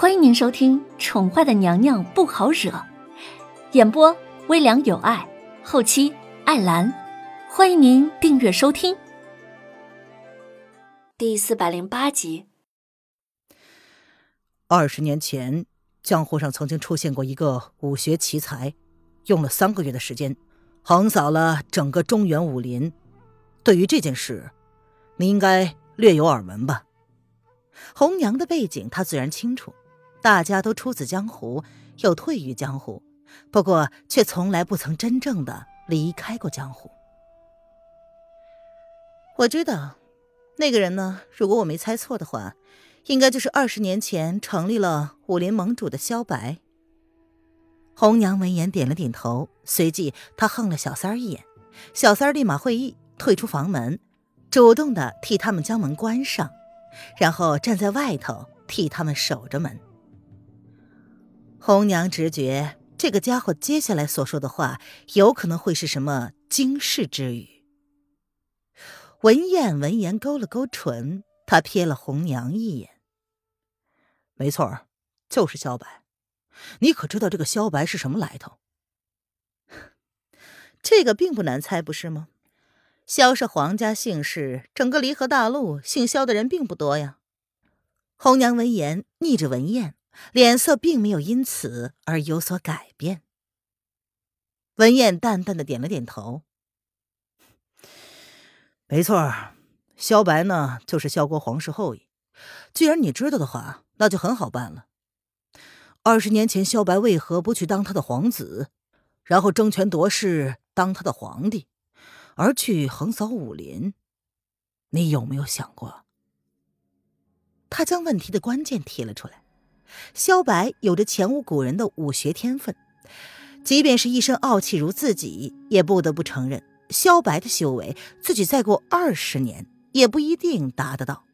欢迎您收听《宠坏的娘娘不好惹》，演播微凉有爱，后期艾兰。欢迎您订阅收听。第四百零八集。二十年前，江湖上曾经出现过一个武学奇才，用了三个月的时间，横扫了整个中原武林。对于这件事，你应该略有耳闻吧？红娘的背景，他自然清楚。大家都出自江湖，又退于江湖，不过却从来不曾真正的离开过江湖。我知道，那个人呢？如果我没猜错的话，应该就是二十年前成立了武林盟主的萧白。红娘闻言点了点头，随即她横了小三儿一眼，小三儿立马会意，退出房门，主动的替他们将门关上，然后站在外头替他们守着门。红娘直觉这个家伙接下来所说的话有可能会是什么惊世之语。文燕闻言勾了勾唇，她瞥了红娘一眼。没错，就是萧白。你可知道这个萧白是什么来头？这个并不难猜，不是吗？萧是皇家姓氏，整个离合大陆姓萧的人并不多呀。红娘闻言，逆着文燕。脸色并没有因此而有所改变。文燕淡淡的点了点头：“没错，萧白呢，就是萧国皇室后裔。既然你知道的话，那就很好办了。二十年前，萧白为何不去当他的皇子，然后争权夺势当他的皇帝，而去横扫武林？你有没有想过？”他将问题的关键提了出来。萧白有着前无古人的武学天分，即便是一身傲气如自己，也不得不承认，萧白的修为，自己再过二十年也不一定达得到。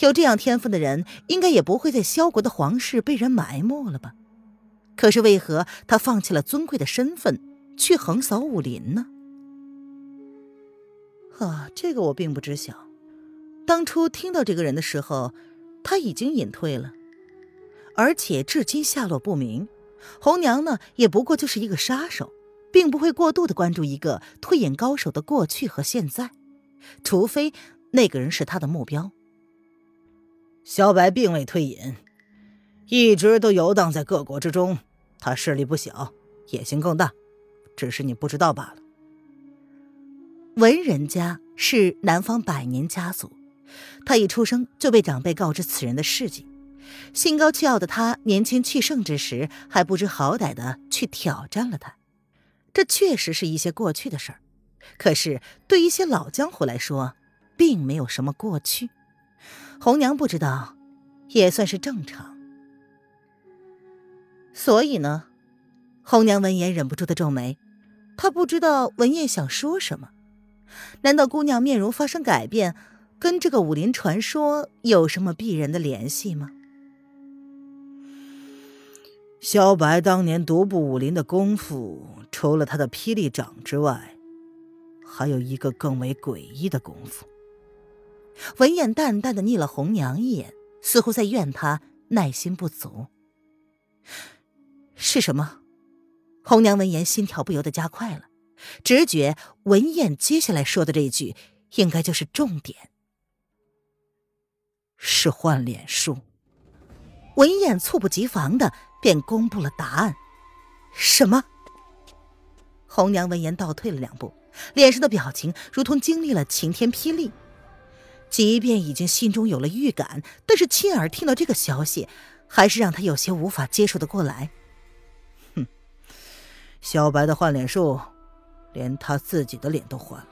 有这样天分的人，应该也不会在萧国的皇室被人埋没了吧？可是为何他放弃了尊贵的身份，去横扫武林呢？啊，这个我并不知晓。当初听到这个人的时候，他已经隐退了。而且至今下落不明，红娘呢也不过就是一个杀手，并不会过度的关注一个退隐高手的过去和现在，除非那个人是他的目标。萧白并未退隐，一直都游荡在各国之中，他势力不小，野心更大，只是你不知道罢了。文人家是南方百年家族，他一出生就被长辈告知此人的事迹。心高气傲的他，年轻气盛之时还不知好歹的去挑战了他，这确实是一些过去的事儿。可是对一些老江湖来说，并没有什么过去。红娘不知道，也算是正常。所以呢，红娘闻言忍不住的皱眉，她不知道文燕想说什么。难道姑娘面容发生改变，跟这个武林传说有什么必然的联系吗？萧白当年独步武林的功夫，除了他的霹雳掌之外，还有一个更为诡异的功夫。文燕淡淡的睨了红娘一眼，似乎在怨她耐心不足。是什么？红娘闻言，心跳不由得加快了，直觉文燕接下来说的这句，应该就是重点。是换脸术。文燕猝不及防的。便公布了答案。什么？红娘闻言倒退了两步，脸上的表情如同经历了晴天霹雳。即便已经心中有了预感，但是亲耳听到这个消息，还是让他有些无法接受的过来。哼，小白的换脸术，连他自己的脸都换了。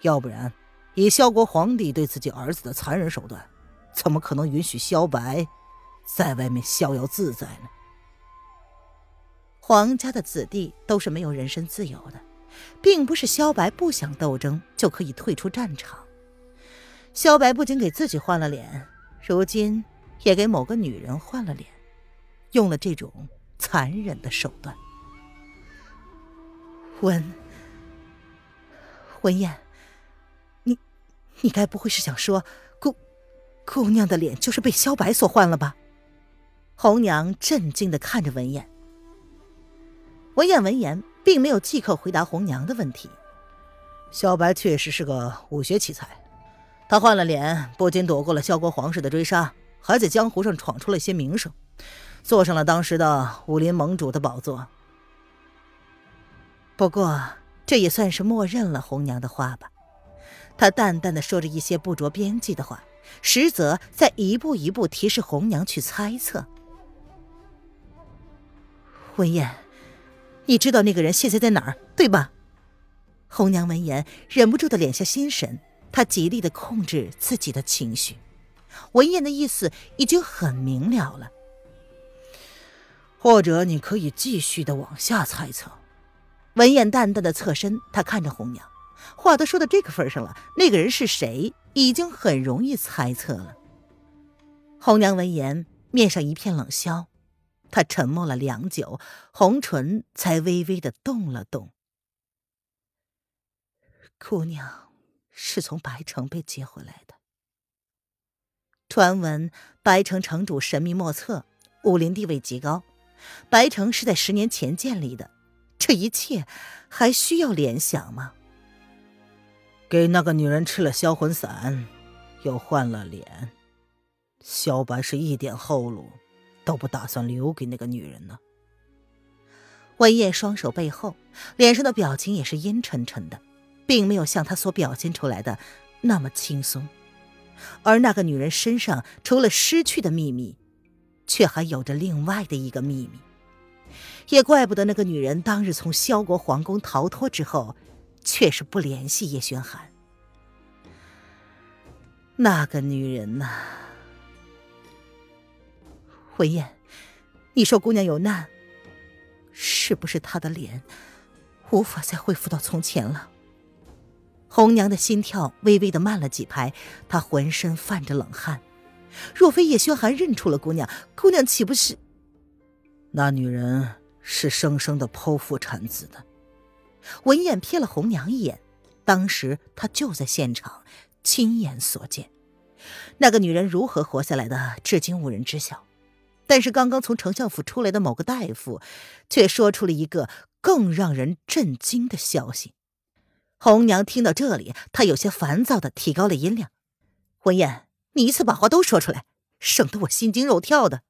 要不然，以萧国皇帝对自己儿子的残忍手段，怎么可能允许萧白？在外面逍遥自在呢。皇家的子弟都是没有人身自由的，并不是萧白不想斗争就可以退出战场。萧白不仅给自己换了脸，如今也给某个女人换了脸，用了这种残忍的手段。文文燕，你你该不会是想说姑姑娘的脸就是被萧白所换了吧？红娘震惊的看着文彦。文彦闻言，并没有即刻回答红娘的问题。小白确实是个武学奇才，他换了脸，不仅躲过了萧国皇室的追杀，还在江湖上闯出了一些名声，坐上了当时的武林盟主的宝座。不过，这也算是默认了红娘的话吧。他淡淡的说着一些不着边际的话，实则在一步一步提示红娘去猜测。文燕，你知道那个人现在在哪儿，对吧？红娘闻言，忍不住的敛下心神，她极力的控制自己的情绪。文燕的意思已经很明了了。或者你可以继续的往下猜测。文燕淡淡的侧身，她看着红娘，话都说到这个份上了，那个人是谁，已经很容易猜测了。红娘闻言，面上一片冷笑，他沉默了良久，红唇才微微的动了动。姑娘是从白城被接回来的。传闻白城城主神秘莫测，武林地位极高。白城是在十年前建立的，这一切还需要联想吗？给那个女人吃了销魂散，又换了脸，萧白是一点后路都不打算留给那个女人呢。文燕双手背后，脸上的表情也是阴沉沉的。并没有像他所表现出来的那么轻松，而那个女人身上除了失去的秘密，却还有着另外的一个秘密。也怪不得那个女人当日从萧国皇宫逃脱之后，却是不联系叶轩寒。那个女人呐，文燕，你说姑娘有难，是不是她的脸无法再恢复到从前了？红娘的心跳微微的慢了几拍，她浑身泛着冷汗。若非叶轩寒认出了姑娘，姑娘岂不是？那女人是生生的剖腹产子的。文燕瞥了红娘一眼，当时她就在现场，亲眼所见。那个女人如何活下来的，至今无人知晓。但是刚刚从丞相府出来的某个大夫，却说出了一个更让人震惊的消息。红娘听到这里，她有些烦躁的提高了音量：“文燕，你一次把话都说出来，省得我心惊肉跳的。”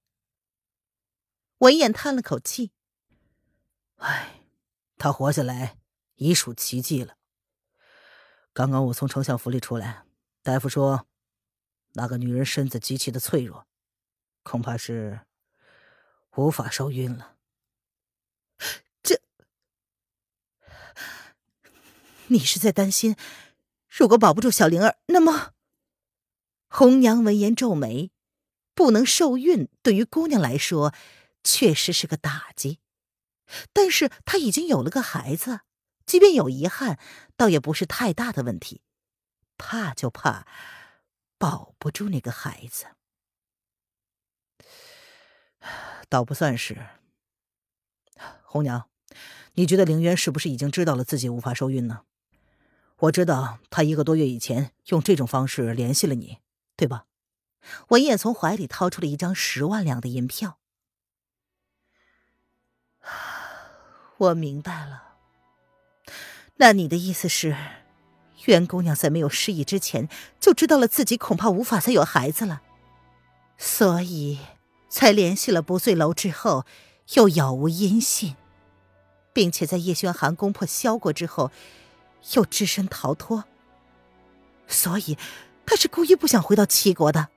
文燕叹了口气：“唉，她活下来已属奇迹了。刚刚我从丞相府里出来，大夫说，那个女人身子极其的脆弱，恐怕是无法受孕了。”这你是在担心，如果保不住小灵儿，那么……红娘闻言皱眉，不能受孕，对于姑娘来说，确实是个打击。但是她已经有了个孩子，即便有遗憾，倒也不是太大的问题。怕就怕保不住那个孩子，倒不算是。红娘，你觉得凌渊是不是已经知道了自己无法受孕呢？我知道他一个多月以前用这种方式联系了你，对吧？文燕从怀里掏出了一张十万两的银票。我明白了，那你的意思是，袁姑娘在没有失忆之前就知道了自己恐怕无法再有孩子了，所以才联系了不醉楼之后又杳无音信，并且在叶轩寒攻破萧国之后。又只身逃脱，所以他是故意不想回到齐国的。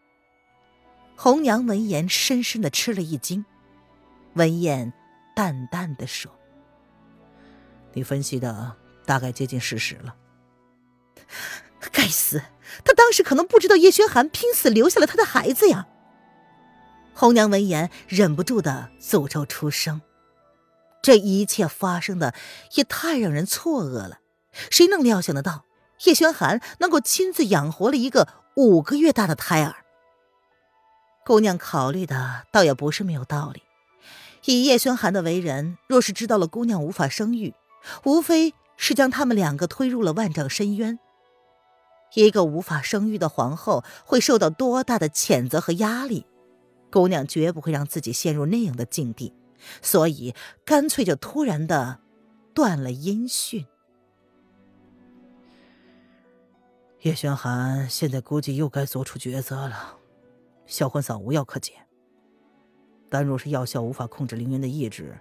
红娘闻言，深深的吃了一惊。文燕淡淡的说：“你分析的大概接近事实了。”该死，他当时可能不知道叶轩寒拼死留下了他的孩子呀。红娘闻言，忍不住的诅咒出声。这一切发生的也太让人错愕了。谁能料想得到，叶轩寒能够亲自养活了一个五个月大的胎儿？姑娘考虑的倒也不是没有道理。以叶轩寒的为人，若是知道了姑娘无法生育，无非是将他们两个推入了万丈深渊。一个无法生育的皇后会受到多大的谴责和压力？姑娘绝不会让自己陷入那样的境地，所以干脆就突然的断了音讯。叶玄寒现在估计又该做出抉择了。销魂散无药可解，但若是药效无法控制凌云的意志，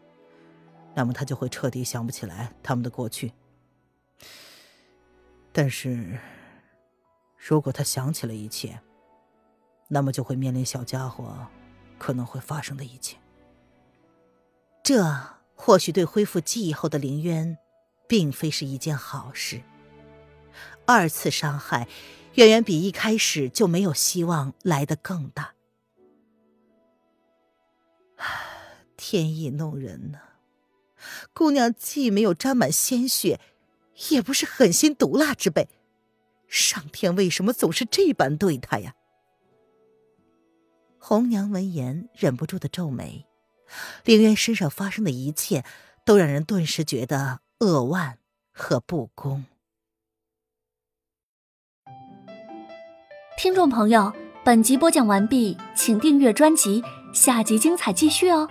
那么他就会彻底想不起来他们的过去。但是，如果他想起了一切，那么就会面临小家伙可能会发生的一切。这或许对恢复记忆后的凌渊，并非是一件好事。二次伤害，远远比一开始就没有希望来得更大。天意弄人呢，姑娘既没有沾满鲜血，也不是狠心毒辣之辈，上天为什么总是这般对她呀？红娘闻言，忍不住的皱眉。凌渊身上发生的一切，都让人顿时觉得扼腕和不公。听众朋友，本集播讲完毕，请订阅专辑，下集精彩继续哦。